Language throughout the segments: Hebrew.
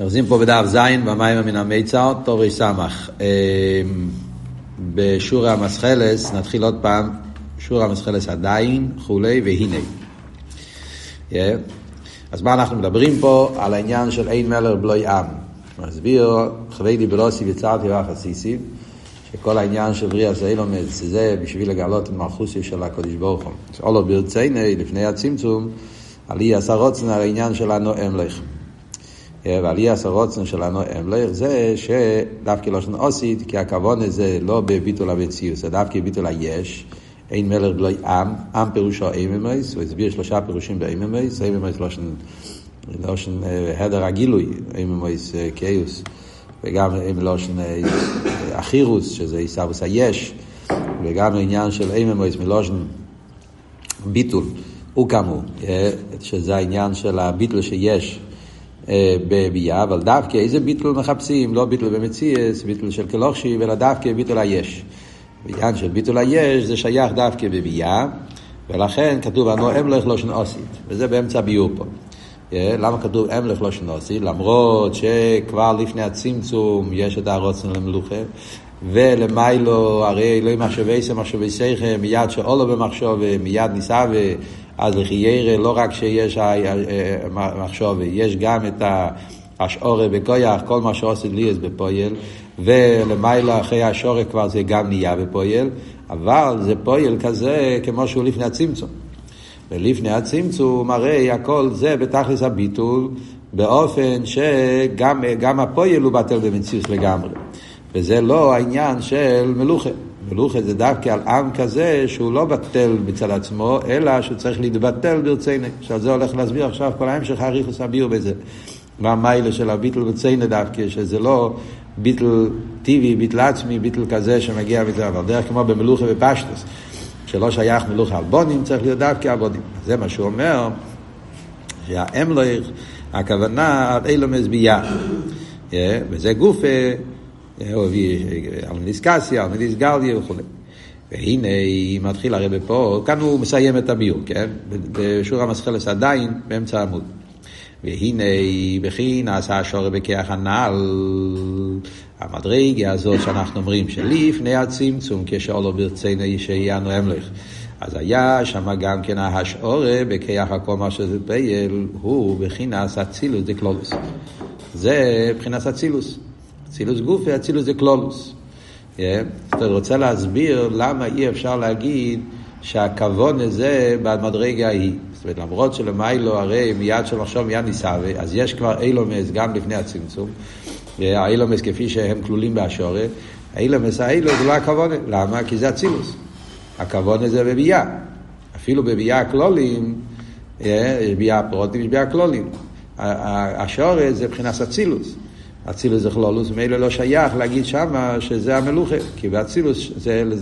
אוחזים פה בדף ז' במים מן המיצר, תורי סמך. בשור המסחלס, נתחיל עוד פעם, שור המסחלס עדיין, כולי והנה. אז מה אנחנו מדברים פה? על העניין של אין מלר בלוי עם. מסביר, חווידי בלוסי ויצרתי וחסיסי, שכל העניין של בריאה זה אילומס, זה בשביל לגלות את מלכוסי של הקודש ברוך הוא. שאולו ברציני, לפני הצמצום, עלי עשה רוצן על העניין של הנואם לך. ועלי עשה רוצן של הנואם לך זה שדווקא לא שנו אוסית, כי הכוון הזה לא בביטול המציאות, זה דווקא ביטול היש. אין מלך בלוי עם, עם פירושו איממייס, הוא הסביר שלושה פירושים באיממייס, איממייס לא שן, לא שן הדר הגילוי, איממייס קיוס, וגם לא שן אחירוס, שזה עיסאוויס היש, וגם העניין של איממייס מלושן ביטול, הוא כאמור, שזה העניין של הביטול שיש. בביאה, אבל דווקא איזה ביטול מחפשים? לא ביטול במציאס, ביטול של כלוכשי, אלא דווקא ביטול היש. בעניין של ביטול היש זה שייך דווקא בביאה, ולכן כתוב הנועם לך לא שנוסית, וזה באמצע הביור פה. למה כתוב אם לך לא שנוסית? למרות שכבר לפני הצמצום יש את הרוצן למלוכה, ולמיילו הרי אלוהים מחשבי סם מחשבי סייכם, מיד שאולו במחשוב, מיד ניסה אז לכי ירא לא רק שיש מחשוב, יש גם את השעורה בכויח, כל מה שעושה אז בפועל, ולמעלה אחרי השעורה כבר זה גם נהיה בפועל, אבל זה פועל כזה כמו שהוא לפני הצמצום. ולפני הצמצום הרי הכל זה בתכלס הביטול, באופן שגם הפועל הוא בטל במציאות לגמרי. וזה לא העניין של מלוכה. מלוכה זה דווקא על עם כזה שהוא לא בטל מצד עצמו, אלא שהוא צריך להתבטל ברצינו. עכשיו זה הולך להסביר עכשיו כל ההמשך האריכוס הביאו בזה. מה המיילה של הביטל ברצינו דווקא, שזה לא ביטל טבעי, ביטל עצמי, ביטל כזה שמגיע מזה, אבל דרך כמו במלוכה ופשטוס, שלא שייך מלוכה על בונים, צריך להיות דווקא הבונים. זה מה שהוא אומר, שהאמלך, הכוונה, אילומס ביאה. וזה גופה. הוא הביא מדיסקסיה, על מדיסגליה וכו'. והנה היא מתחילה הרי פה, כאן הוא מסיים את הביור, כן? בשור המסחלס עדיין באמצע העמוד. והנה בכי נעשה השור בכיח הנעל, המדרגה הזאת שאנחנו אומרים שלפני הצמצום, כשאולו ברצינו שיענו המלך. אז היה שם גם כן השעורה בכיח הכל מה שזה פייל, הוא בחינס אצילוס דקלולוס. זה בחינס אצילוס. אצילוס גופי, אצילוס זה קלולוס. אתה רוצה להסביר למה אי אפשר להגיד שהכבון הזה במדרגה ההיא. זאת אומרת, למרות שלמיילו הרי מיד של מחשוב מיד ניסאווה, אז יש כבר אילומס גם לפני הצמצום. האילומס כפי שהם כלולים באשורת, האילומס האילו זה לא הכבון. למה? כי זה אצילוס. הכבון הזה בביאה. אפילו בביאה הכלולים, יש ביאה פרוטים, יש ביאה כלולים. השורת זה מבחינת אצילוס. אצילוס זה כלולוס, מילא לא שייך להגיד שמה שזה המלוכה, כי באצילוס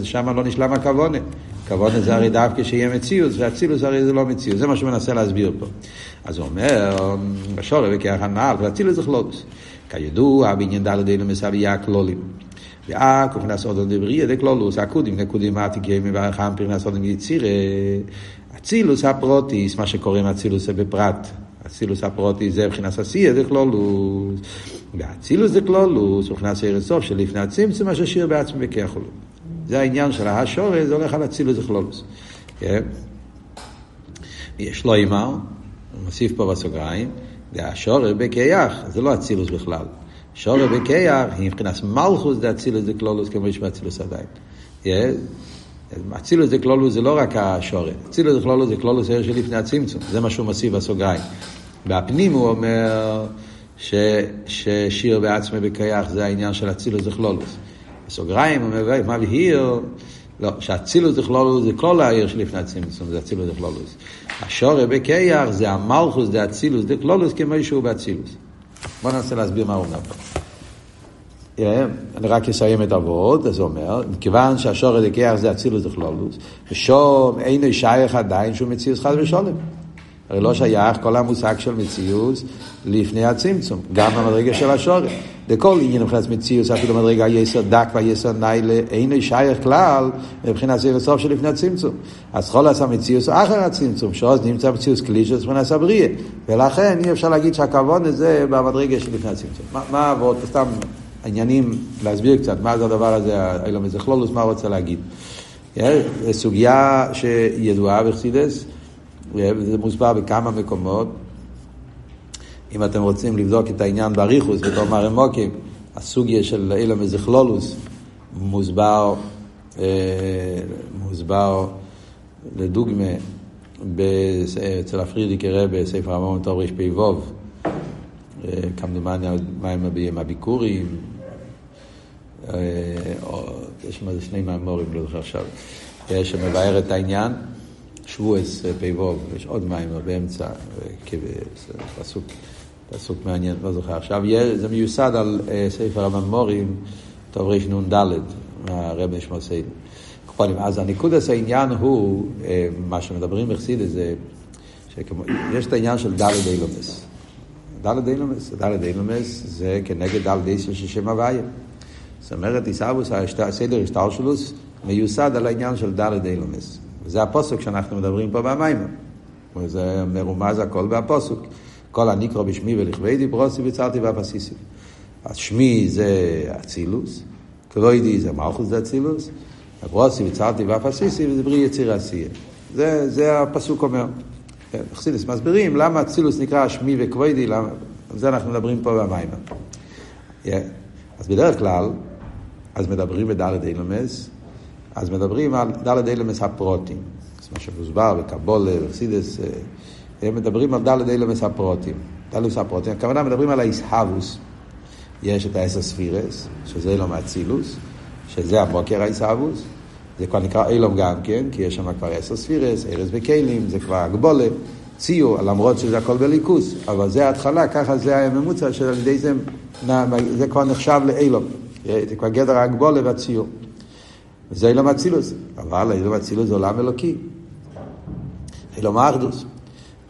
שמה לא נשלם הכוונה. הכוונה זה הרי דווקא שיהיה מציאות, ואצילוס הרי זה לא מציאות, זה מה שהוא מנסה להסביר פה. אז הוא אומר, בשורא וכיח הנעל, ואצילוס זה כלולוס. כידוע, בעניין דלת אלו מסבייה הכלולים. ואקו פנס אודון דבריה דקלולוס, הקודים נקודים עתיקים מבחם פרנס אודון יצירה. אצילוס הפרוטיס, מה שקוראים אצילוס בפרט. אצילוס הפרוטי זה מבחינת עשייה זה כלולוס. ואצילוס זה כלולוס, מבחינת סיירת סוף שלפני הצמצום אשר שיר בעצמי בכיחולו. זה העניין של ההשורת, זה הולך על אצילוס זה כלולוס. יש לו אימר, הוא מוסיף פה בסוגריים, והשורת בכיח, זה לא אצילוס בכלל. שורת בכיח מבחינת מלכוס זה אצילוס זה כלולוס, כמו יש באצילוס עדיין. אצילוס זה כלולוס זה לא רק השורת, אצילוס זה כלולוס זה כלולוס העיר שלפני הצמצום, זה מה שהוא מוסיף בסוגריים. בפנים הוא אומר ש, ששיר בעצמי בכיח זה העניין של אצילוס זה כלולוס. בסוגריים הוא מבהיר, לא, שאצילוס זה כלולוס זה כל העיר שלפני הצמצום, זה אצילוס זה כלולוס. השורת בכיח זה המלכוס זה אצילוס זה כלולוס כמו שהוא באצילוס. בוא ננסה להסביר מה הוא אומר פה. אני רק אסיים את הוורד, אז הוא אומר, מכיוון שהשור דקח זה אצילוס דכלולוס, ושום אינו שייך עדיין שהוא מציאוס חד ושולם. הרי לא שייך כל המושג של מציאות לפני הצמצום, גם במדרגה של השורת. לכל עניין מבחינת מציאות, אפילו מדרגה יסר דק והיסר ניילה, אינו שייך כלל מבחינת זה בסוף של לפני הצמצום. אז כל עשה מציאות אחר הצמצום, שעוז נמצא מציאות כלי של מבחינת הבריאה. ולכן אי אפשר להגיד שהכבוד הזה במדרגה של לפני הצמצום. מה, מה ועוד סתם עניינים להסביר קצת, מה זה הדבר הזה, אילום איזה כלולוס, מה הוא רוצה להגיד. זו סוגיה שידועה בחסידס, וזה מוסבר בכמה מקומות. אם אתם רוצים לבדוק את העניין באריכוס בתור מרמוקים, הסוגיה של אילום איזה כלולוס מוסבר, אה, מוסבר לדוגמה אצל הפרידיקי רבה, ספר המון תור רפ"ו, כמדומני עם הביקורים, אה, יש שם שני מאמורים, לא זוכר עכשיו, שמבאר את העניין, שבועס אה, פ"ו, יש עוד מאמר באמצע, אה, פסוק, פסוק מעניין, לא זוכר עכשיו, זה מיוסד על ספר הממורים, טוב רנ"ד, מהרבי שמוסיידן. אז הניקוד העניין הוא, מה שמדברים בחסידס זה, יש את העניין של דלת אילומס. דלת אילומס, דלת אילומס זה כנגד דלת איסר של שם הוויה. זאת אומרת, עיסאוווס, הסדר השטלשלוס, מיוסד על העניין של דלת אילומס. וזה הפוסק שאנחנו מדברים פה במיימר. וזה מרומז הכל בהפוסק. כל הנקרא בשמי ולכבדי ברוסי וצרתי ואפסיסי. אז שמי זה אצילוס, קלוידי זה מלכוס זה אצילוס, ברוסי וצרתי ואפסיסי וזה בריא יציר עשייה. זה, זה הפסוק אומר. חסידס מסבירים למה אצילוס נקרא שמי וכבוידי, למה... זה אנחנו מדברים פה במיימר. Yeah. אז בדרך כלל, אז מדברים בדלת אילומס, אז מדברים על דלת אילומס הפרוטים. זה מה שמוסבר בקבולה, בחסידס, אה, הם מדברים על דלת אילומס הפרוטים. דלת אילומס הפרוטים, הכוונה מדברים על האיסהבוס. יש את האסר ספירס, שזה אילום האצילוס, שזה הבוקר האיסהבוס. זה כבר נקרא אילום גם כן, כי יש שם כבר אסר ספירס, ארז וכלים, זה כבר הגבולה, ציור, למרות שזה הכל בליכוס, אבל זה ההתחלה, ככה זה הממוצע שעל ידי זה, זה כבר נחשב לאילום. זה כבר גדר ההגבולה והציור. וזה אילום אצילוס, אבל אילום אצילוס זה עולם אלוקי. אילום האחדוס.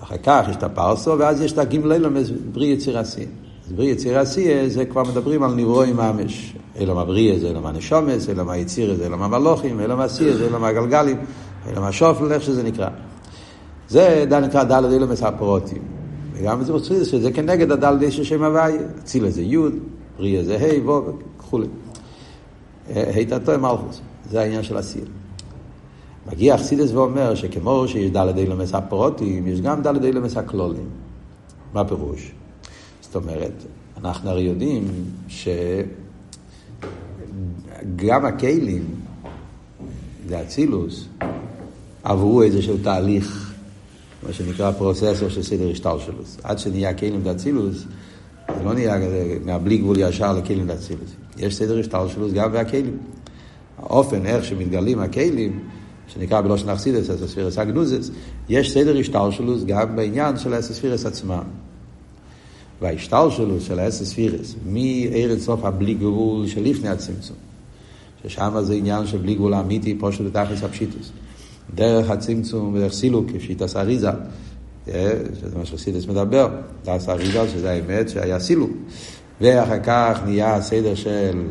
אחר כך יש את הפרסו, ואז יש את הגמלה אילום בריא יציר עשייה. אז בריא יציר עשייה זה כבר מדברים על נברואים ממש. אילום הבריא זה אילום הנשומס, אילום היציר זה אילום המלוכים, אילום עשייה זה אילום הגלגלים, אילום השופל, איך שזה נקרא. זה נקרא דלת אילום הפרוטים. וגם זה רוצה שזה כנגד הדלת איש השם הוויה. אצילה זה י', בריא זה ה', ו', וכולי. היתתו מלכוס, זה העניין של הסיר. מגיע אכסידס ואומר שכמו שיש דלת אילומס הפרוטים, יש גם דלת אילומס הכלולים. מה הפירוש? זאת אומרת, אנחנו הרי יודעים שגם הכלים, זה אצילוס, עברו איזשהו תהליך, מה שנקרא פרוססור של סדר השטלשלוס. עד שנהיה כלים דאצילוס, זה לא נהיה מהבלי גבול ישר לכלים דאצילוס. יש סדר השטלשלוס גם בהכלים. האופן, איך שמתגלים הכלים, שנקרא בלושן אכסידס, אסספירס אגנוזס, יש סדר השטלשלוס גם בעניין של האסספירס עצמם. וההשתלשלוס של האסספירס, מארץ סוף הבלי גבול של לפני הצמצום, ששם זה עניין של בלי גבול האמיתי, פושט ותכלס הפשיטוס. דרך הצמצום ודרך סילוק, שיטס אריזה, שזה מה שסידס מדבר, דס אריזה, שזה האמת שהיה סילוק. ואחר כך נהיה הסדר של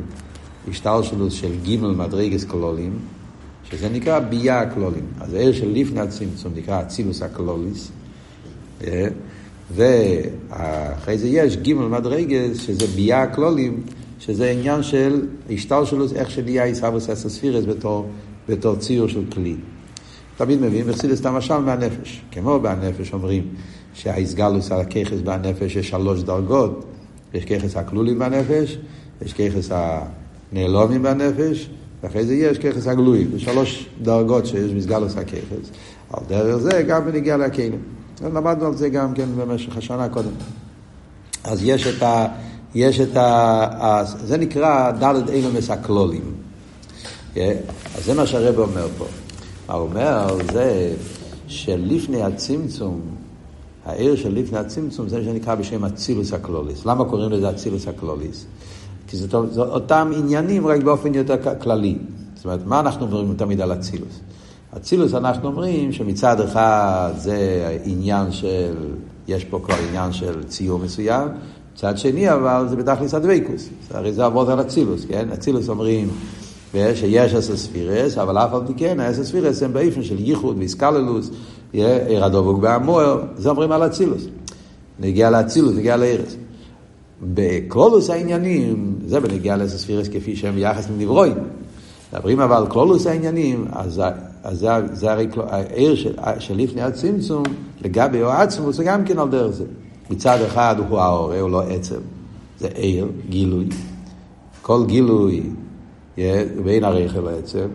השתלשלוס של ג' מדרגס קלולים, שזה נקרא ביה הקלולים. אז העיר של לפני הצמצום נקרא אצילוס הקלוליס, ואחרי זה יש ג' מדרגס, שזה ביה הקלולים, שזה עניין של השתלשלוס, איך שנהיה עיסאוויס אסספירס בתור, בתור ציור של כלי. תמיד מביאים בחסידס את המשל מהנפש. כמו בהנפש אומרים שהאיסגלוס על הככס בהנפש יש שלוש דרגות. יש ככס הכלולים בנפש, יש ככס הנעלומים בנפש, ואחרי זה יש ככס הגלויים. זה שלוש דרגות שיש מסגלוס הככס. על דרך זה גם בנגיע לכלים. למדנו על זה גם כן במשך השנה קודם. אז יש את ה... יש את ה... זה נקרא דלת אילומס הכלולים. אז זה מה שהרב אומר פה. הוא אומר זה שלפני הצמצום, העיר של לפני הצמצום זה שנקרא בשם אצילוס הקלוליס. למה קוראים לזה אצילוס הקלוליס? כי זה, זה אותם עניינים רק באופן יותר כללי. זאת אומרת, מה אנחנו אומרים תמיד על אצילוס? אצילוס אנחנו אומרים שמצד אחד זה עניין של, יש פה כבר עניין של ציור מסוים, מצד שני אבל זה בתכלס הדבקוס, הרי זה עבוד על אצילוס, כן? אצילוס אומרים שיש אסר ספירס, אבל אף על פי כן האסר ספירס הם באיפן של ייחוד ואיסקללוס, עיר הדבוק בהמוער, זה אומרים על אצילוס. נגיע לאצילוס, נגיע לארץ. בקלולוס העניינים, זה בנגיע לאסר ספירס כפי שהם ביחס לנברואים. מדברים אבל על קלולוס העניינים, אז, אז זה, זה הרי העיר של, של לפני הצמצום, לגבי או עצמוס, זה גם כן על דרך זה. מצד אחד הוא האור, הוא לא עצם, זה עיר, גילוי. כל גילוי בין הרייכל לעצם,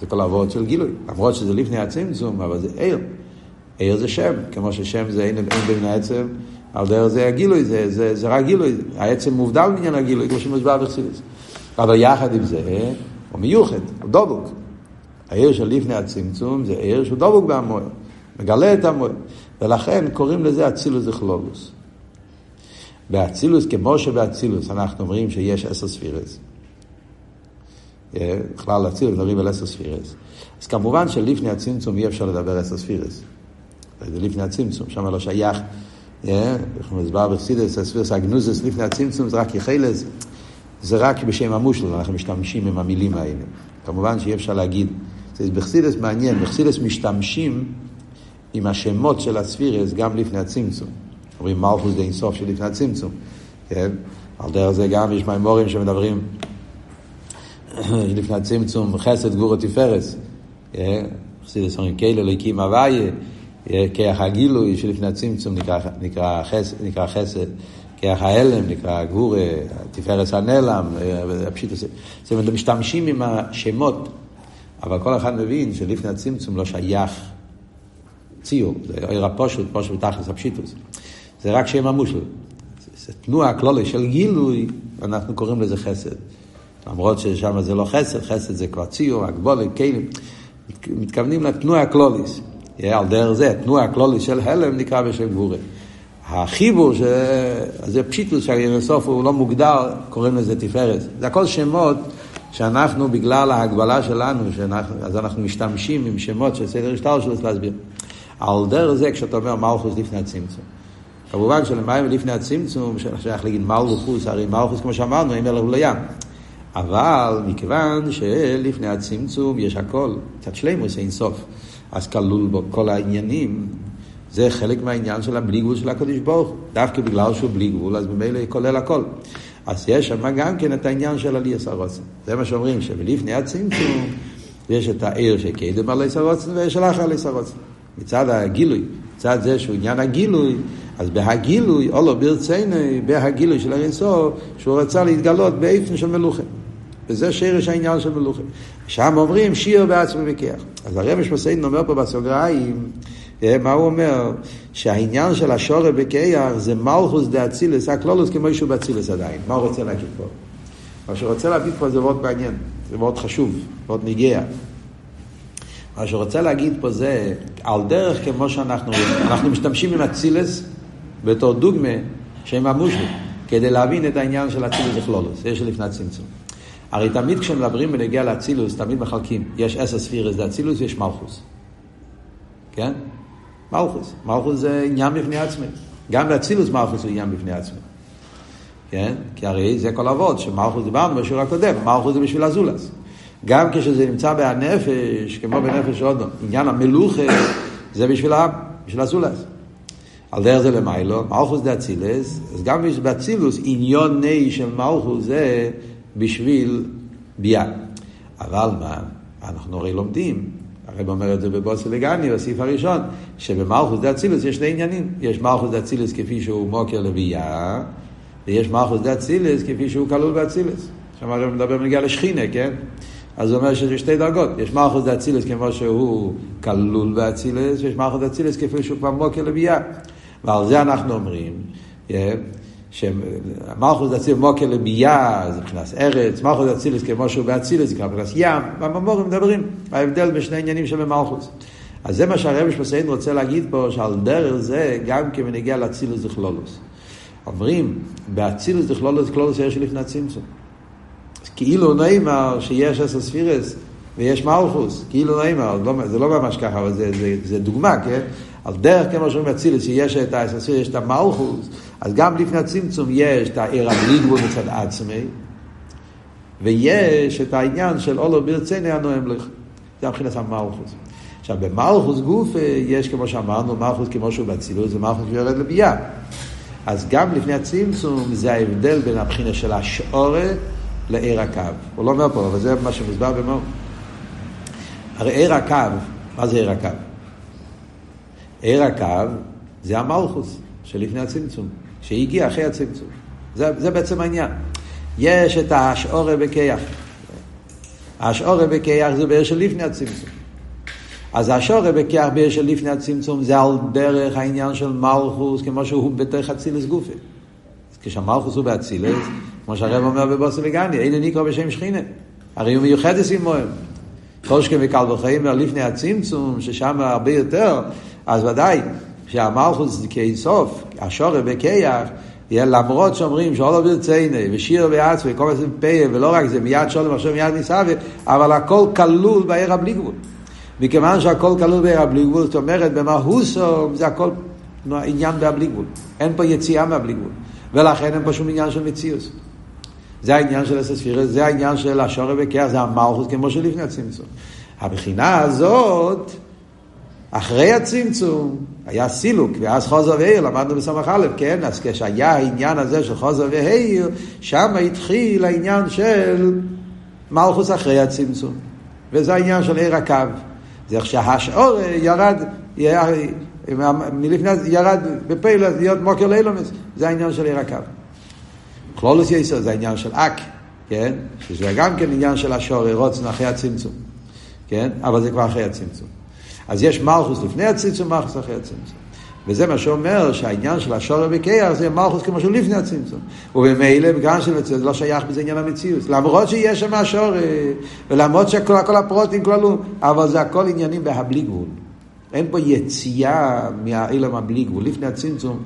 זה כל העבוד של גילוי. למרות שזה לפני הצמצום, אבל זה עיר. עיר זה שם, כמו ששם זה אין, אין בין העצם, על דרך זה הגילוי, זה, זה, זה רק גילוי. העצם מובדל מעניין הגילוי, כמו שמוסבר בחסידס. אבל יחד עם זה, הוא מיוחד, הוא דבוק. העיר של לפני הצמצום זה עיר שהוא דבוק בהמוער, מגלה את המוער. ולכן קוראים לזה אצילוס דכלולוס. באצילוס, כמו שבאצילוס אנחנו אומרים שיש עשר ספירס. בכלל אצילוס מדברים על עשר ספירס. אז כמובן שלפני הצמצום אי אפשר לדבר עשר ספירס. זה לפני הצמצום, שם לא שייך. אנחנו מסבר בחסידס, הספירס הגנוזס לפני הצמצום זה רק יחלס. זה רק בשם המושל, אנחנו משתמשים עם המילים האלה. כמובן שאי אפשר להגיד, בחסידס מעניין, בחסידס משתמשים עם השמות של הספירס גם לפני הצמצום. אומרים מלכוס די אינסוף של לפני הצמצום. כן? על דרך זה גם יש מימורים שמדברים לפני הצמצום חסד גבורו תפארס. חסידס אומרים כאילו אלוקים הוויה, כיח הגילוי שלפני הצמצום נקרא, חסד. כיח ההלם, נקרא גבורה, תפארס הנעלם, הפשיט הזה. זאת אומרת, משתמשים עם השמות, אבל כל אחד מבין שלפני הצמצום לא שייך ציור, זה עיר הפושט, פושט ותכלס הפשיטוס. זה רק שם המושל. זה תנועה כלולי של גילוי, אנחנו קוראים לזה חסד. למרות ששם זה לא חסד, חסד זה כבר ציור, הגבולת, כלים. מתכוונים לתנועה הכלוליס. על דרך זה, תנועה הכלוליס של הלם נקרא בשם גבורה. החיבור, ש... זה פשיטוס שהסוף הוא לא מוגדר, קוראים לזה תפארת. זה הכל שמות שאנחנו, בגלל ההגבלה שלנו, שאנחנו, אז אנחנו משתמשים עם שמות של סדר השטר שלו להסביר. על דרך זה כשאתה אומר מלכוס לפני הצמצום. כמובן שלמים לפני הצמצום, שייך להגיד מלכוס, הרי מלכוס כמו שאמרנו, אין מלך לים. אבל מכיוון שלפני הצמצום יש הכל, קצת שלימוס אין סוף, אז כלול בו כל העניינים, זה חלק מהעניין של הבלי גבול של הקדוש ברוך הוא. דווקא בגלל שהוא בלי גבול, אז ממילא כולל הכל. אז יש שם גם כן את העניין של עלי סרוצן. זה מה שאומרים, שבלפני הצמצום יש את העיר שקדם עלי סרוצן ויש הלך עלי סרוצן. מצד הגילוי, מצד זה שהוא עניין הגילוי, אז בהגילוי, או לא ברצינו, בהגילוי של הרינסור, שהוא רצה להתגלות באיפן של מלוכה. וזה שרש העניין של מלוכה. שם אומרים שיר בעצמי וכיח. אז הרמש מסעידן אומר פה בסוגריים, מה הוא אומר? שהעניין של השורר בכיח זה מלכוס דה אצילס, הכלולוס כמו שהוא באצילס עדיין. מה הוא רוצה להגיד פה? מה שהוא רוצה להגיד פה זה מאוד מעניין, זה מאוד חשוב, מאוד ניגע. מה שהוא רוצה להגיד פה זה, על דרך כמו שאנחנו אנחנו משתמשים עם אצילס בתור דוגמה שהם המושלים, כדי להבין את העניין של אצילוס וכלולוס, יש לפני הצמצום. הרי תמיד כשמדברים בנגיע לאצילוס, תמיד מחלקים. יש עשר ספירס לאצילוס ויש מלכוס. כן? מלכוס. מלכוס זה עניין בפני עצמי. גם לאצילוס מלכוס הוא עניין בפני עצמי. כן? כי הרי זה כל אבות, שמלכוס דיברנו בשיעור הקודם, מלכוס זה בשביל הזולס. גם כשזה נמצא בהנפש, כמו בנפש עוד, עניין המלוכה, זה בשביל העם, בשביל הזולס. על דרך זה למיילו, מלכוס דה אצילס, אז גם באצילוס עניוני של מלכוס זה בשביל ביאה. אבל מה, אנחנו הרי לומדים, הרב אומר את זה בבוסי לגני, בסעיף הראשון, שבמלכות דאצילות יש שני עניינים. יש מלכות דאצילות כפי שהוא מקור לבי״ע, ויש מלכות דאצילות כפי שהוא כלול באצילות. שם הרב מדבר בנוגע לשכינה, כן? אז הוא אומר שיש שתי דרגות. יש מלכות דאצילות כמו שהוא כלול באצילות, ויש מלכות דאצילות כפי שהוא כבר מקור לבי״ע. ועל זה אנחנו אומרים, שמלכות דאצילות מקור לבי״ע, זה מבחינת ארץ, מלכות דאצילות כמו שהוא באצילס, זה כבר מבחינת ים, במאמרים מדברים, ההבדל בין שני עניינים שבמלכוס. אז זה מה שהרבי שמסיין רוצה להגיד פה, שעל דרך זה גם כמנהיגי על אצילוס דכלולוס. אומרים, באצילוס דכלולוס, כלולוס יש לפני הצמצום. כאילו נאמר שיש עשר ספירס, ויש מלכוס, כאילו לא אימא, זה לא ממש ככה, אבל זה, זה, זה דוגמה, כן? על דרך כמו שאומרים אצילס, שיש את האססיר, יש את המלכוס, אז גם לפני הצמצום יש את העיר הבלי גבול מצד עצמי, ויש את העניין של אולו ברצני הנואם לך. זה מבחינת המלכוס. עכשיו, במלכוס גוף יש, כמו שאמרנו, מלכוס כמו שהוא באצילות, זה מלכוס שיורד לביאה. אז גם לפני הצמצום זה ההבדל בין הבחינה של השעורה לעיר הקו. הוא לא אומר פה, אבל זה מה שמוסבר במור. הרי עיר הקו, מה זה עיר הקו? עיר הקו זה המלכוס שלפני הצמצום, שהגיע אחרי הצמצום. זה, זה בעצם העניין. יש את השעורה בכיח. השעורה בכיח זה בעיר של לפני הצמצום. אז השורא בכיח בעיר של לפני הצמצום זה על דרך העניין של מלכוס, כמו שהוא בתוך אצילס גופי. כשהמלכוס הוא באצילס, כמו שהרב אומר בבוסם וגני, אין ניקרו בשם שכינה. הרי הוא מיוחד עמוהם. כל שכם וקל וחיים לפני הצמצום, ששם הרבה יותר, אז ודאי שהמלכוס כאינסוף, השורא בכיח, למרות שאומרים שאולו ברצייני ושיר ועצמי, כל מיני פייל, ולא רק זה, מיד שולם עכשיו מיד ניסאווה, אבל הכל כלול בעיר הבלי גבול. מכיוון שהכל כלול בעיר הבלי גבול, זאת אומרת במהוסו זה הכל עניין בהבלי גבול. אין פה יציאה מהבלי גבול. ולכן אין פה שום עניין של מציאות. זה העניין של הספירה, זה העניין של השורא וכיח, זה המלכוס כמו שלפני הצמצום. הבחינה הזאת, אחרי הצמצום, היה סילוק, ואז חוזר והעיר, למדנו בסמך א', כן? אז כשהיה העניין הזה של חוזר והעיר, שם התחיל העניין של מלכוס אחרי הצמצום. וזה העניין של עיר הקו. זה איך שהשעור ירד, מלפני ירד בפיילה, להיות מוקר לאילומס, זה העניין של עיר הקו. כלולוס יסר זה העניין של אק, כן? שזה גם כן עניין של השור, רוצן אחרי הצמצום, כן? אבל זה כבר אחרי הצמצום. אז יש מלכוס לפני הצמצום, מלכוס אחרי הצמצום. וזה מה שאומר שהעניין של השור וכיח זה מלכוס כמו שהוא לפני הצמצום. וממילא בגלל של זה לא שייך בזה עניין המציאות. למרות שיש שם השור, ולמרות שכל הפרוטים כללו, אבל זה הכל עניינים בהבלי גבול. אין פה יציאה מהאילם הבלי גבול. לפני הצמצום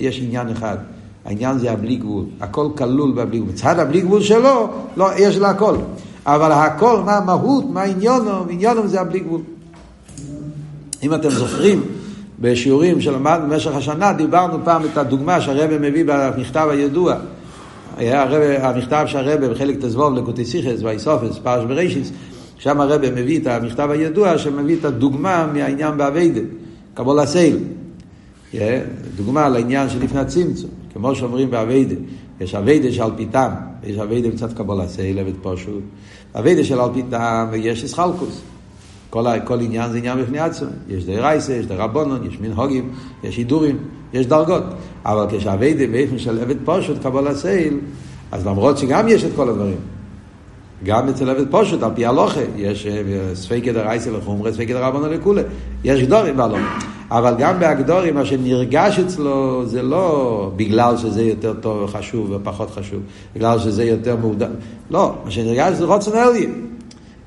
יש עניין אחד. העניין זה הבלי גבול. הכל כלול בבלי גבול. מצד הבלי גבול שלו, לא, יש לה הכל. אבל הכל, מה המהות, מה עניונו, עניונו זה הבלי גבול. אם אתם זוכרים, בשיעורים שלמדנו במשך השנה, דיברנו פעם את הדוגמה שהרבא מביא במכתב הידוע. היה הרבה, המכתב שהרבא בחלק תזבוב לקוטי סיכס, ואיסופס, פרש ברישיס, שם הרבא מביא את המכתב הידוע שמביא את הדוגמה מהעניין באביידה, קבלת עול. דוגמה לעניין שלפני הצמצום, כמו שאומרים בעבודה, יש עבודה שעל פי טעם, יש עבודה מצד קבלת עול, עבד פשוט. עבודה של על פי טעם ויש התחלקות. כל, כל עניין זה עניין בפני עצמו. יש דאורייתא, יש דרבנן, יש מנהגים, יש הידורים, יש דרגות. אבל כשעבודה באופן של עבד פשוט, קבלת עול, אז למרות שגם יש את כל הדברים, גם אצל עבד פשוט, על פי הלכה, יש ספקי דרייסה לחומרה, ספקי דרבונון לכולי. יש גדורים בהלוכה. אבל גם בהגדורים, מה שנרגש אצלו זה לא בגלל שזה יותר טוב וחשוב ופחות חשוב, בגלל שזה יותר מודע. לא, מה שנרגש זה רוצן אליה.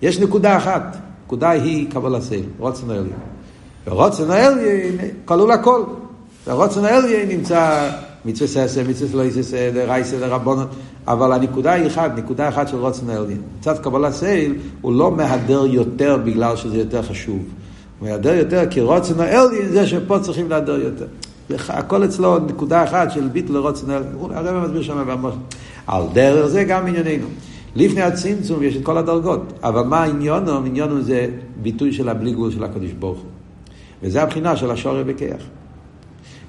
יש נקודה אחת. הנקודה היא קבול סייל, רוצן העליון. ורוצן העליון כלול הכל. ורוצן העליון נמצא מצווה ססה, מצווה לא יססה, דרייסה, דרבונות, אבל הנקודה היא אחת, נקודה אחת של רוצן העליון. מצד קבול סייל הוא לא מהדר יותר בגלל שזה יותר חשוב. הוא מהדר יותר כי רוצן העליון זה שפה צריכים להדר יותר. הכל אצלו נקודה אחת של ביטל רוצן העליון. הרב מסביר שם. על דרך זה גם ענייננו. לפני הצמצום יש את כל הדרגות, אבל מה העניונו? העניונו זה ביטוי של הבלי גבול של הקדוש ברוך הוא. וזה הבחינה של השורר בכיח.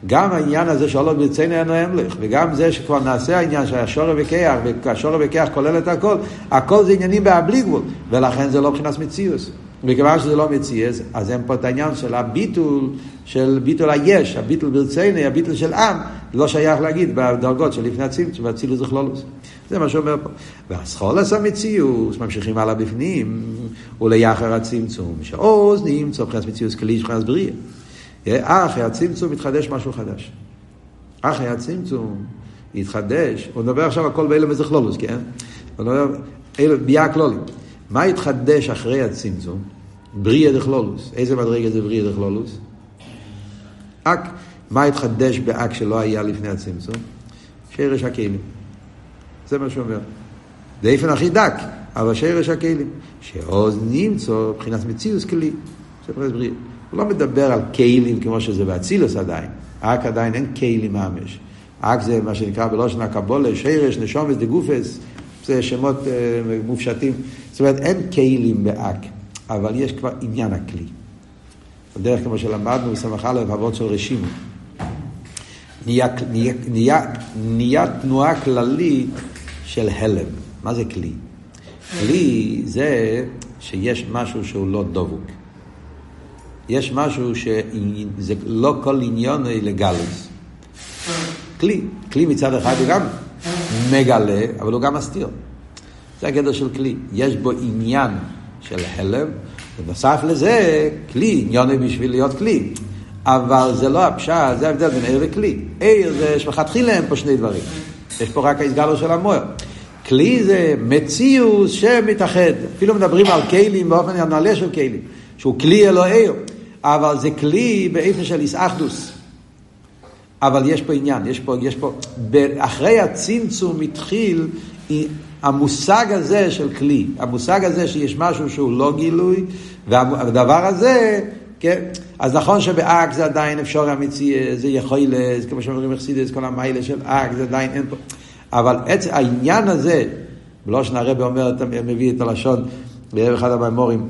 גם העניין הזה שעולו ברצינו אינו המלך, וגם זה שכבר נעשה העניין של השורר בכיח, והשורר בכיח כולל את הכל, הכל זה עניינים בהבלי גבול, ולכן זה לא מבחינת מציאוס. מכיוון שזה לא מציאס, אז אין פה את העניין של הביטול, של ביטול היש, הביטול ברצינו, הביטול של עם, לא שייך להגיד בדרגות של לפני הצמצום, והצילו זכלולוס. זה מה שאומר פה. והסחולס המציאוס, ממשיכים הלאה בפנים, וליחר הצמצום, שעוז נמצא מבחינת מציאוס כלי מבחינת בריאה. אחרי הצמצום מתחדש משהו חדש. אחרי הצמצום יתחדש, הוא מדבר עכשיו הכל באלה מזכלולוס, כן? הוא מדבר, אלה ביה כלולים. מה יתחדש אחרי הצמצום? בריאה דכלולוס. איזה מדרגה זה בריאה דכלולוס? אק. מה יתחדש באק שלא היה לפני הצמצום? שרש הכלים. זה מה שהוא אומר. באופן הכי דק. אבל שרש הכלים. שעוז נמצא מבחינת מציאוס כלי. זה מבחינת בריאה. הוא לא מדבר על כלים כמו שזה באצילוס עדיין. רק עדיין אין כלים ממש. רק זה מה שנקרא בלושן הקבולה, שרש, נשומס, דגופס, זה שמות uh, מופשטים. זאת אומרת, אין כלים באק, אבל יש כבר עניין הכלי. בדרך כמו שלמדנו בסמך א', אבות של רשימו. נהיה, נהיה, נהיה, נהיה תנועה כללית של הלם. מה זה כלי? כלי זה שיש משהו שהוא לא דבוק. יש משהו שזה לא כל עניון לגלוס. כלי, כלי מצד אחד הוא גם מגלה, אבל הוא גם מסתיר. זה הגדר של כלי. יש בו עניין של הלם, ובנוסף לזה, כלי, עניון בשביל להיות כלי. אבל זה לא הפשט, זה ההבדל בין עיר וכלי. עיר זה שמלכתחילה הם פה שני דברים. יש פה רק ההסגלו של המוער. כלי זה מציאוס שמתאחד. אפילו מדברים על כלים באופן הנעלה של כלים, שהוא כלי אלוהי, אבל זה כלי באיפה של איסאחדוס. אבל יש פה עניין, יש פה, יש פה, אחרי הצמצום התחיל המושג הזה של כלי, המושג הזה שיש משהו שהוא לא גילוי, והדבר הזה, כן, אז נכון שבאק זה עדיין אפשר אמיתי, זה יכול, זה כמו שאומרים מחסידס, כל המיילה של אק, זה עדיין אין פה. אבל עצ... העניין הזה, בלושן הרבי אומר, מביא את הלשון בערב אחד המימורים,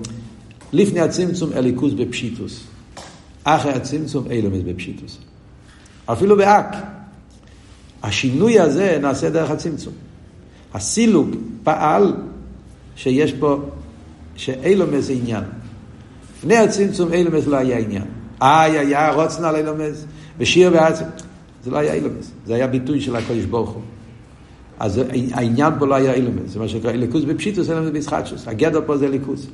לפני הצמצום אליקוס בפשיטוס, אחרי הצמצום אילומס בפשיטוס. אפילו באק. השינוי הזה נעשה דרך הצמצום. הסילוק פעל שיש פה, שאילומס זה עניין. לפני הצמצום אילומס לא היה עניין. איי, היה רוצנה על אילומס, ושיר בעצם. זה לא היה אילומס, זה היה ביטוי של הקדוש ברוך הוא. אז העניין פה לא היה אילומס, זה מה שנקרא אליקוס בפשיטוס, אילומס בישחטשוס. הגדר פה זה אליקוס.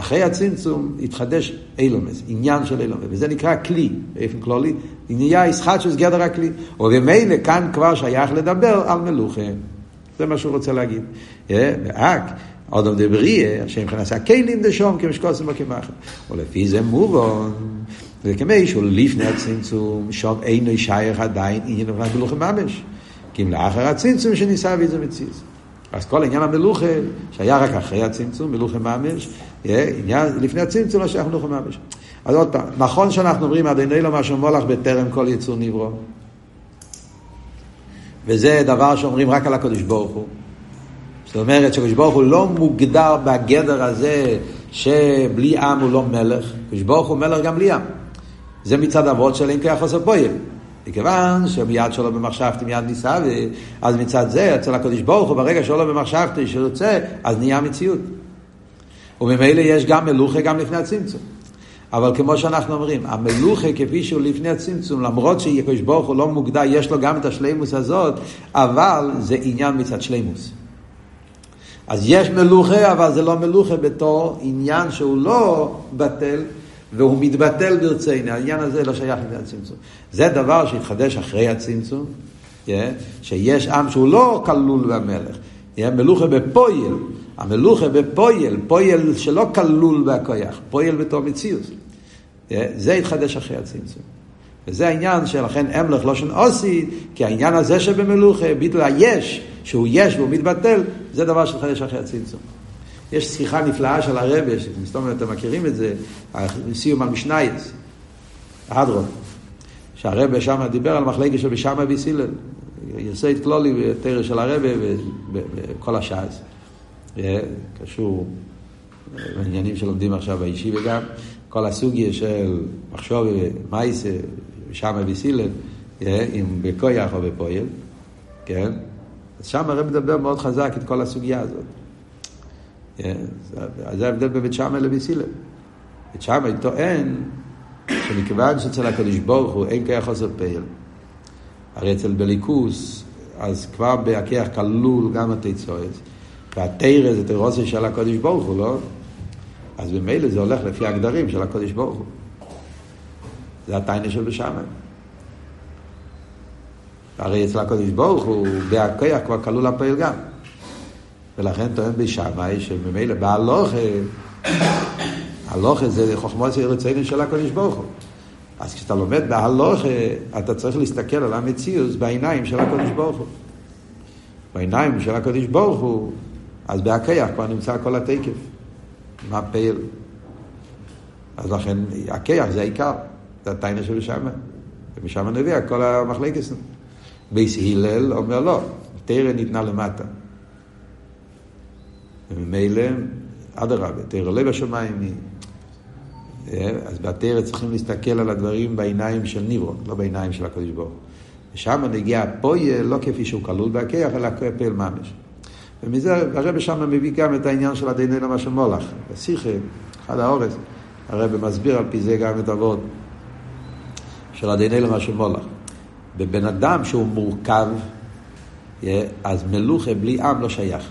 אחרי הצמצום התחדש אילומס, עניין של אילומס, וזה נקרא כלי, באופן כללי, נהיה ישחטשוס גדר הכלי. וממילא כאן כבר שייך לדבר על מלוכה. זה מה שהוא רוצה להגיד. ואק, אודם דבריה, השם כנס הכלים דשום כמשקוסם וכמחם. ולפי זה מובן, וכמי שהוא לפני הצמצום, שום אינו שייך עדיין עניין מלוכה ממש. כי אם לאחר הצמצום שניסה ואיזה מציז. אז כל עניין המלוכה, שהיה רק אחרי הצמצום, מלוכה ממש, עניין, לפני הצמצום לא שייך מלוכה ממש. אז עוד פעם, נכון שאנחנו אומרים, אדוני לא משהו מולך בטרם כל יצור נברו. וזה דבר שאומרים רק על הקדוש ברוך הוא. זאת אומרת שהקדוש ברוך הוא לא מוגדר בגדר הזה שבלי עם הוא לא מלך, הקדוש ברוך הוא מלך גם בלי עם. זה מצד אבות של אין כיח עושה פועל. מכיוון שמיד שלו במחשבתי מיד נישא, אז מצד זה, אצל הקדוש ברוך הוא, ברגע שלו במחשבתי שרוצה, אז נהיה מציאות. וממילא יש גם מלוכה גם לפני הצמצום. אבל כמו שאנחנו אומרים, המלוכה כפי שהוא לפני הצמצום, למרות שהקדוש ברוך הוא לא מוגדר, יש לו גם את השלימוס הזאת, אבל זה עניין מצד שלימות. אז יש מלוכה, אבל זה לא מלוכה בתור עניין שהוא לא בטל, והוא מתבטל ברצונו, העניין הזה לא שייך לפני הצמצום. זה דבר שהתחדש אחרי הצמצום, שיש עם שהוא לא כלול במלך, מלוכה בפועל, המלוכה בפועל, פועל שלא כלול בכוח, פועל בתור מציאות. זה התחדש אחרי הצמצום. וזה העניין שלכן אמלך לא שן עושי, כי העניין הזה שבמלוכה, ביטול היש, שהוא יש והוא מתבטל, זה דבר שהתחדש אחרי הצמצום. יש שיחה נפלאה של הרבה, שמסתובב אתם מכירים את זה, סיום המשנייס, הדרון, שהרבה שם דיבר על מחלקה של בשמה ביסילל, יסייד כלולי בתרא של הרבה וכל הש"ס. קשור לעניינים שלומדים עכשיו באישי וגם כל הסוגיה של מחשוב ומייסה, בשמה ביסילל, אם בכויח או בפועל, כן? אז שם הרב מדבר מאוד חזק את כל הסוגיה הזאת. אז זה ההבדל בין בית לבית הלל. בית שמאי טוען שמכיוון שאצל הקדוש ברוך הוא אין כיח חוסר פייל, הרי אצל בליכוס, אז כבר בהכיח כלול גם התיצורת, והתרא זה תירוסי של הקדוש ברוך הוא, לא? אז ממילא זה הולך לפי הגדרים של הקדוש ברוך הוא. זה התיינה של בשמאי. הרי אצל הקדוש ברוך הוא, בהכיח כבר כלול הפועל גם. ולכן טוען בשמאי שממילא בהלוכה, הלוכה זה חוכמות רצינו של הקדוש ברוך הוא. אז כשאתה לומד בהלוכה, אתה צריך להסתכל על המציאות בעיניים של הקדוש ברוך הוא. בעיניים של הקדוש ברוך הוא, אז בהכוח כבר נמצא כל התקף. מה פועל? אז לכן, הכוח זה העיקר, זה הטענה שמה. ומשם נובע כל המחלקת. בית הלל אומר לא, תורה ניתנה למטה. וממילא, אדרבה, תורה לא בשמיים היא... אז בתורה צריכים להסתכל על הדברים בעיניים של נברא, לא בעיניים של הקדוש ברוך ושם נגיע הפויל לא כפי שהוא כלול בהכיח, אלא כפל ממש. ומזה הרב שם מביא גם את העניין של הדיני למה של מולך. בשיחה, אחד האורס, הרב מסביר על פי זה גם את אבות של הדיני למה של מולך. בבן אדם שהוא מורכב, אז מלוכה בלי עם לא שייך.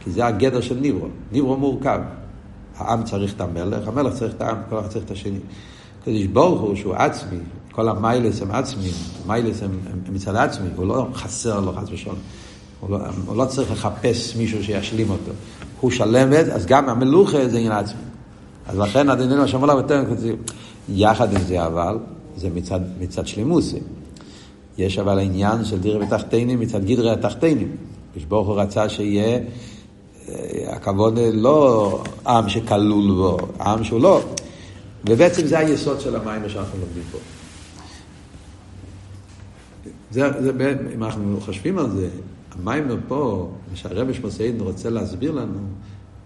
כי זה הגדר של ניברו. ניברו מורכב. העם צריך את המלך, המלך צריך את העם, כל אחד צריך את השני. קדוש ברוך הוא שהוא עצמי, כל המיילס הם עצמיים, מיילס הם, הם, הם מצד עצמי, הוא לא חסר לו חס ושלום. הוא, לא, הוא לא צריך לחפש מישהו שישלים אותו. הוא שלם אז גם המלוכה זה עניין עצמי. אז לכן אדוני השם עליו יותר יחד עם זה אבל, זה מצד, מצד שלימוס. יש אבל העניין של דירה בתחתינים מצד גדרי התחתינים. כשברוך הוא רצה שיהיה הכבוד לא עם שכלול בו, עם שהוא לא. ובעצם זה היסוד של המים שאנחנו לומדים פה. זה, זה, אם אנחנו חושבים על זה, המים פה, מה שהרבי שמוסיין רוצה להסביר לנו,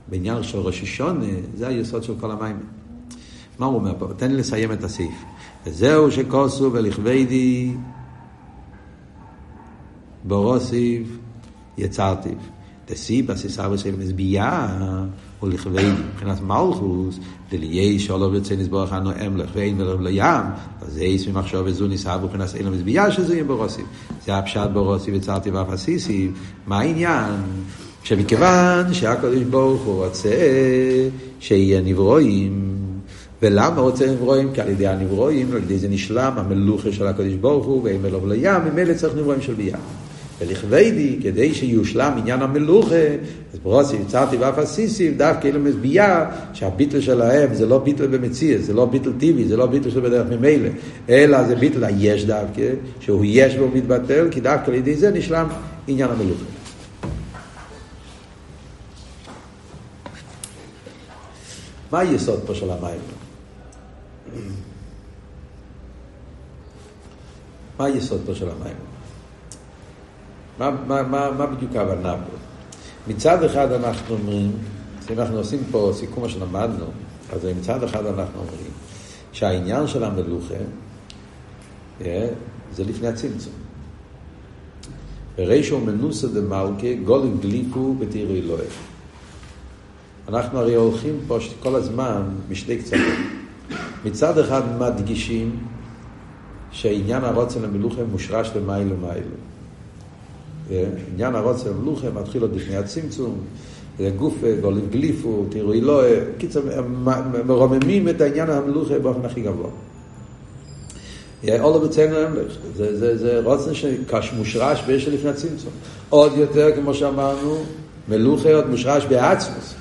בעניין של ראש השונה, זה היסוד של כל המים. מה הוא אומר פה? תן לי לסיים את הסעיף. וזהו שכוסו ולכבדי בורוסיב יצרתיו. דסיבה סיסאווה של ולכבדי מבחינת מלכוס דליי שאולו נסבורך הנואם לך ואין מלך לים אז זה איס ממחשוב וזו ניסה מבחינת אין המזביעה שזה יהיה ברוסיב זה הפשט ברוסיב יצרתי ואף עשיסי מה העניין? שמכיוון שהקדוש ברוך הוא רוצה שיהיה נברואים ולמה רוצה נברואים? כי על ידי הנברואים, על ידי זה נשלם המלוכה של הקדוש ברוך הוא ואין מלך לים, ממילא צריך נברואים של ביאה ולכבדי, כדי שיושלם עניין המלוכה, אז ברוסי יצרתי ואף עשיסי, דווקא אלו מזביעה שהביטל שלהם זה לא ביטל במציאות, זה לא ביטל טבעי, זה לא ביטל של בדרך ממילא, אלא זה ביטל היש דווקא, שהוא יש בו מתבטל, כי דווקא על ידי זה נשלם עניין המלוכה. מה היסוד פה של המים? מה היסוד פה של המים? מה, מה, מה, מה בדיוק ההבנה פה? מצד אחד אנחנו אומרים, אנחנו עושים פה סיכום מה שלמדנו, אז מצד אחד אנחנו אומרים שהעניין של המלוכה אה, זה לפני הצמצום. ברישו מנוסה דמלכה גולים גליקו בתירי אלוהים. אנחנו הרי הולכים פה כל הזמן בשני קצוות. מצד אחד מדגישים שעניין הרוצן למלוכה מושרש למיילו מיילו. עניין הרוצה המלוכה מתחיל עוד לפני הצמצום, גוף גולים גליפו, תראו לא, קיצר, מרוממים את העניין המלוכה באופן הכי גבוה. אולו בציינו המלך, זה, זה, זה רוצן שמושרש באש לפני הצמצום. עוד יותר, כמו שאמרנו, מלוכה עוד מושרש בעצמוס.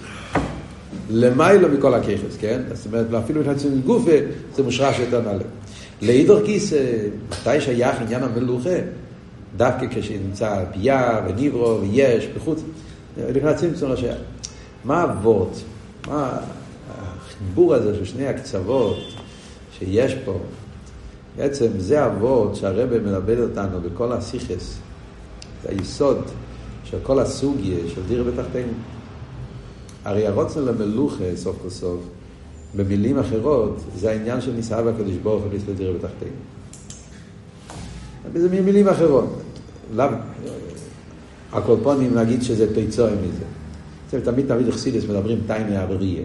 למיילו מכל הכיכס, כן? זאת אומרת, אפילו לפני הצמצום גוף זה מושרש יותר נעלה. לאידור כיס, מתי שייך עניין המלוכה? דווקא כשנמצא ביאה וניברו ויש בחוץ, לפני הצמצום לא שייך. מה אבות? מה החיבור הזה של שני הקצוות שיש פה? בעצם זה אבות שהרבא מלמד אותנו בכל הסיכס, זה היסוד של כל הסוגיה של דיר בתחתינו. הרי הרוצן למלוכה סוף כל סוף, במילים אחרות, זה העניין של נישאה והקדוש ברוך הוא להסתדר בתחתינו. זה מילים אחרות. לאו, הקורפונים נגיד שזה תיצורים מזה. זה תמיד תמיד אכסידס מדברים טיימי אבריה.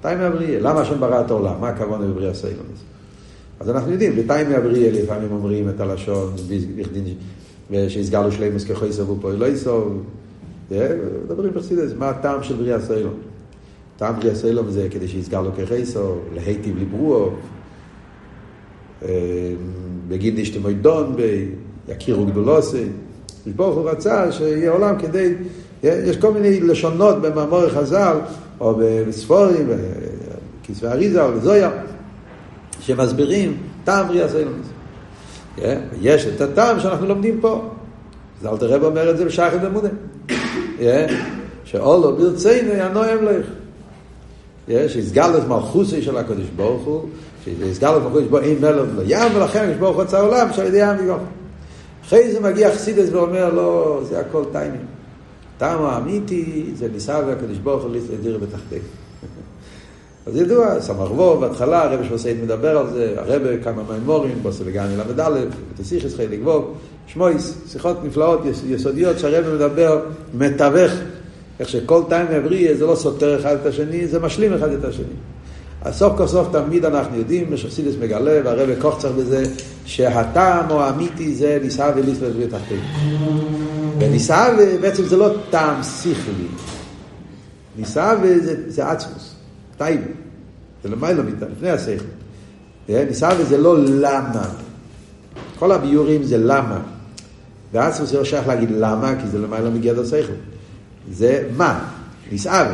טיימי אבריה, למה השם ברא את העולם? מה הכוונה בבריאה סיילונס? אז אנחנו יודעים, בטיימי אבריה לפעמים אומרים את הלשון, שיסגר לו שלימוס פה לא יסוב. מדברים באכסידס, מה הטעם של בריאה סיילון? טעם בריאה סיילון זה כדי שיסגר לו ככוי סוב, להיטיב ליברואו. בגין דשתמוי דון, יכירו גדולוסי. ברוך הוא רצה שיהיה עולם כדי, יש כל מיני לשונות במאמורי חז"ל, או בספורים, בכתבי אריזה או בזויה, שמסבירים טעם בריאה סיילונס. יש את הטעם שאנחנו לומדים פה. אז אלתר רב אומר את זה בשחד במודה. שאולו ברצינו ינועם לך. יש הסגלת מלכוסי של הקדוש ברוך הוא, שהסגלת מלכוסי שבו אין מלך לא ים, ולכן יש ברוך הוא העולם שעל ידי ים יגוף. אחרי זה מגיע חסידס ואומר לא, זה הכל טיימים. טעם האמיתי זה ניסה והקדוש ברוך הוא להסתדר בתחתינו. אז ידוע, סמ"ך וו, בהתחלה הרב שוסייד מדבר על זה, הרב כמה מימורים, בוסו לגן ל"א, ותסיכס חלק וו, שמויס, שיחות נפלאות, יסודיות, שהרב מדבר, מתווך, איך שכל טיים עברי זה לא סותר אחד את השני, זה משלים אחד את השני. אז סוף כל סוף תמיד אנחנו יודעים, משחסידס מגלה, והרב כוח צריך בזה, שהטעם או האמיתי זה נישא וליסטר ותחתינו. ונישא בעצם זה לא טעם שכלי, נישא זה עצמוס. טייבה. זה למעלה מאיתנו, לפני השכל. ניסה וזה לא למה. כל הביורים זה למה. ואז זה לא שייך להגיד למה, כי זה למעלה מגדר שכל. זה מה, נסער.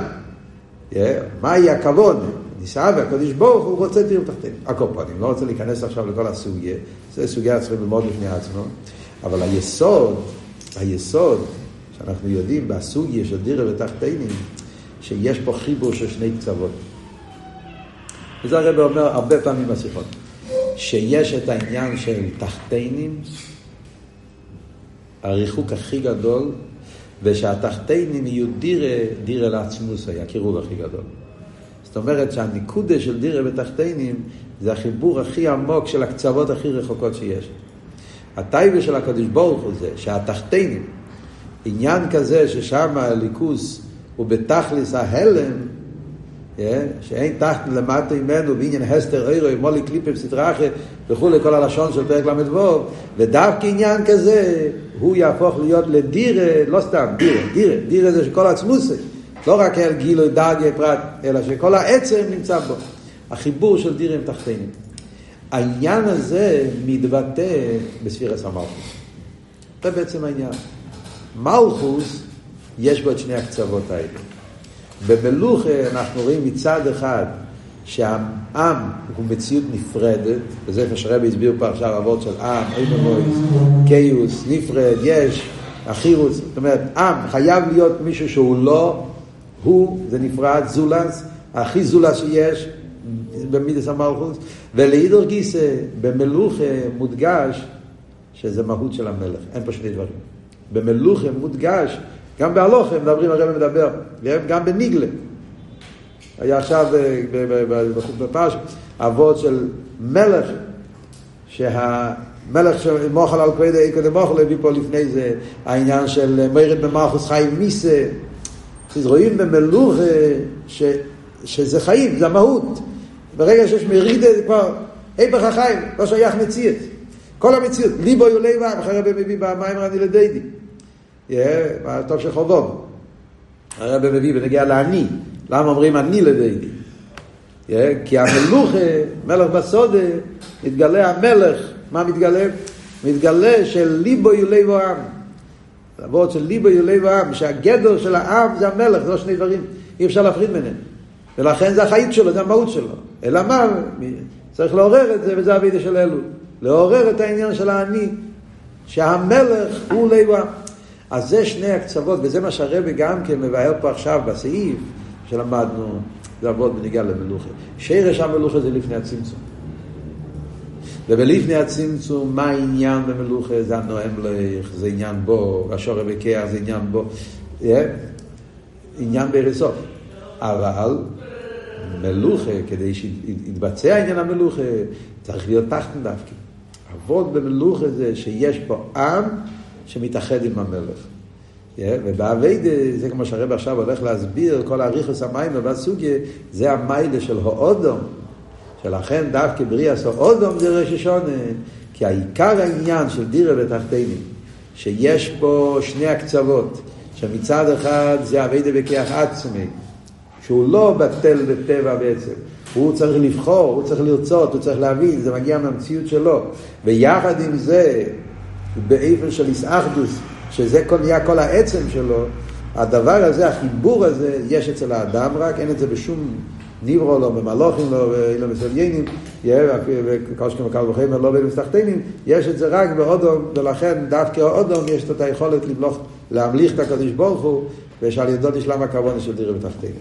מהי הכבוד? נסער, והקדוש ברוך הוא רוצה תראו תחתינו. הקופונים, לא רוצה להיכנס עכשיו לכל הסוגיה, זה סוגיה צריכים ללמוד בפני עצמו, אבל היסוד, היסוד, שאנחנו יודעים בסוגיה של דירה ותחתינים, שיש פה חיבור של שני קצוות. וזה הרב אומר הרבה פעמים בשיחות, שיש את העניין של תחתינים, הריחוק הכי גדול, ושהתחתינים יהיו דירה, דירה לעצמוס, היה הקירוב הכי גדול. זאת אומרת שהניקודה של דירה בתחתינים זה החיבור הכי עמוק של הקצוות הכי רחוקות שיש. הטייבה של הקדוש ברוך הוא זה שהתחתינים, עניין כזה ששם הליכוס הוא בתכלס ההלם, שאין תחת למטה ממנו בעניין הסתר אירו, מולי קליפים סטראחה וכולי, כל הלשון של פרק ל"ו, ודווקא עניין כזה, הוא יהפוך להיות לדירה, לא סתם, דירה, דירה, דירה זה שכל עצמוסי, לא רק אל גילוי דרגי פרט, אלא שכל העצם נמצא בו. החיבור של דירה עם תחתינים. העניין הזה מתבטא בספירס המלכוס. זה בעצם העניין. מלכוס, יש בו את שני הקצוות האלה. במלוכה אנחנו רואים מצד אחד שהעם הוא מציאות נפרדת, וזה מה שרבי הסביר פה עכשיו אבות של עם, אימונויס, קיוס, נפרד, יש, החירוס, זאת אומרת, עם חייב להיות מישהו שהוא לא, הוא, זה נפרד, זולס, הכי זולס שיש במידס המלכוס, ולעידור גיסא, במלוכה מודגש שזה מהות של המלך, אין פה שני דברים. במלוכה מודגש גם בהלוכה מדברים, הרב מדבר, גם בניגלה. היה עכשיו בפרש אבות של מלך, שהמלך שמוכל על כבד איקו דמוכל הביא פה לפני זה העניין של מרד במלכוס חיים מיסה. אז רואים במלוך ש, שזה חיים, זה המהות. ברגע שיש מרידה זה כבר היפך החיים, לא שייך מציאות. כל המציאות, ליבו יולי ועם, אחרי רבי מביא במים רני לדיידי. טוב של חובוב. הרב מביא בנגיע לעני. למה אומרים עני לדיידי? כי המלוך, מלך בסודה, מתגלה המלך, מה מתגלה? מתגלה של ליבו יולי ועם. הוורד של ליבו יולי ועם, שהגדר של העם זה המלך, זה לא שני דברים, אי אפשר להפריד ביניהם. ולכן זה החיים שלו, זה המהות שלו. אלא מה? צריך לעורר את זה, וזה הווידה של אלו. לעורר את העניין של העני, שהמלך הוא לב ועם. אז זה שני הקצוות, וזה מה שהרבי גם כן מבאר פה עכשיו בסעיף שלמדנו, לעבוד בניגע למלוכה. שרש המלוכה זה לפני הצמצום. ובלפני הצמצום, מה העניין במלוכה? זה הנואם לך, זה עניין בו, השורר בקר זה עניין בו. עניין בארסוף. אבל מלוכה, כדי שיתבצע עניין המלוכה, צריך להיות תחתן דווקא. עבוד במלוכה זה שיש פה עם שמתאחד עם המלך. ובאביידה, זה כמו שהרב עכשיו הולך להסביר, כל האריכוס המים ובסוגיה, זה המיילה של האודום. שלכן דווקא בריאס האודום זה ראש השונה. כי העיקר העניין של דירה ותחתינים, שיש פה שני הקצוות, שמצד אחד זה אביידה בכיח עצמי, שהוא לא בטל בטבע בעצם. הוא צריך לבחור, הוא צריך לרצות, הוא צריך להבין, זה מגיע מהמציאות שלו. ויחד עם זה, באיפן של איסאחדוס, שזה כל, נהיה כל העצם שלו, הדבר הזה, החיבור הזה, יש אצל האדם רק, אין את זה בשום ניברו לא, במלוכים לא, לא מסוגיינים, וכל שכם וקל וחמר לא בין מסתחתנים, יש את זה רק באודום, ולכן דווקא האודום יש את היכולת להמליך את הקדוש ברוך הוא, ושעל ידו תשלם הכוונה של דירה בתחתינו.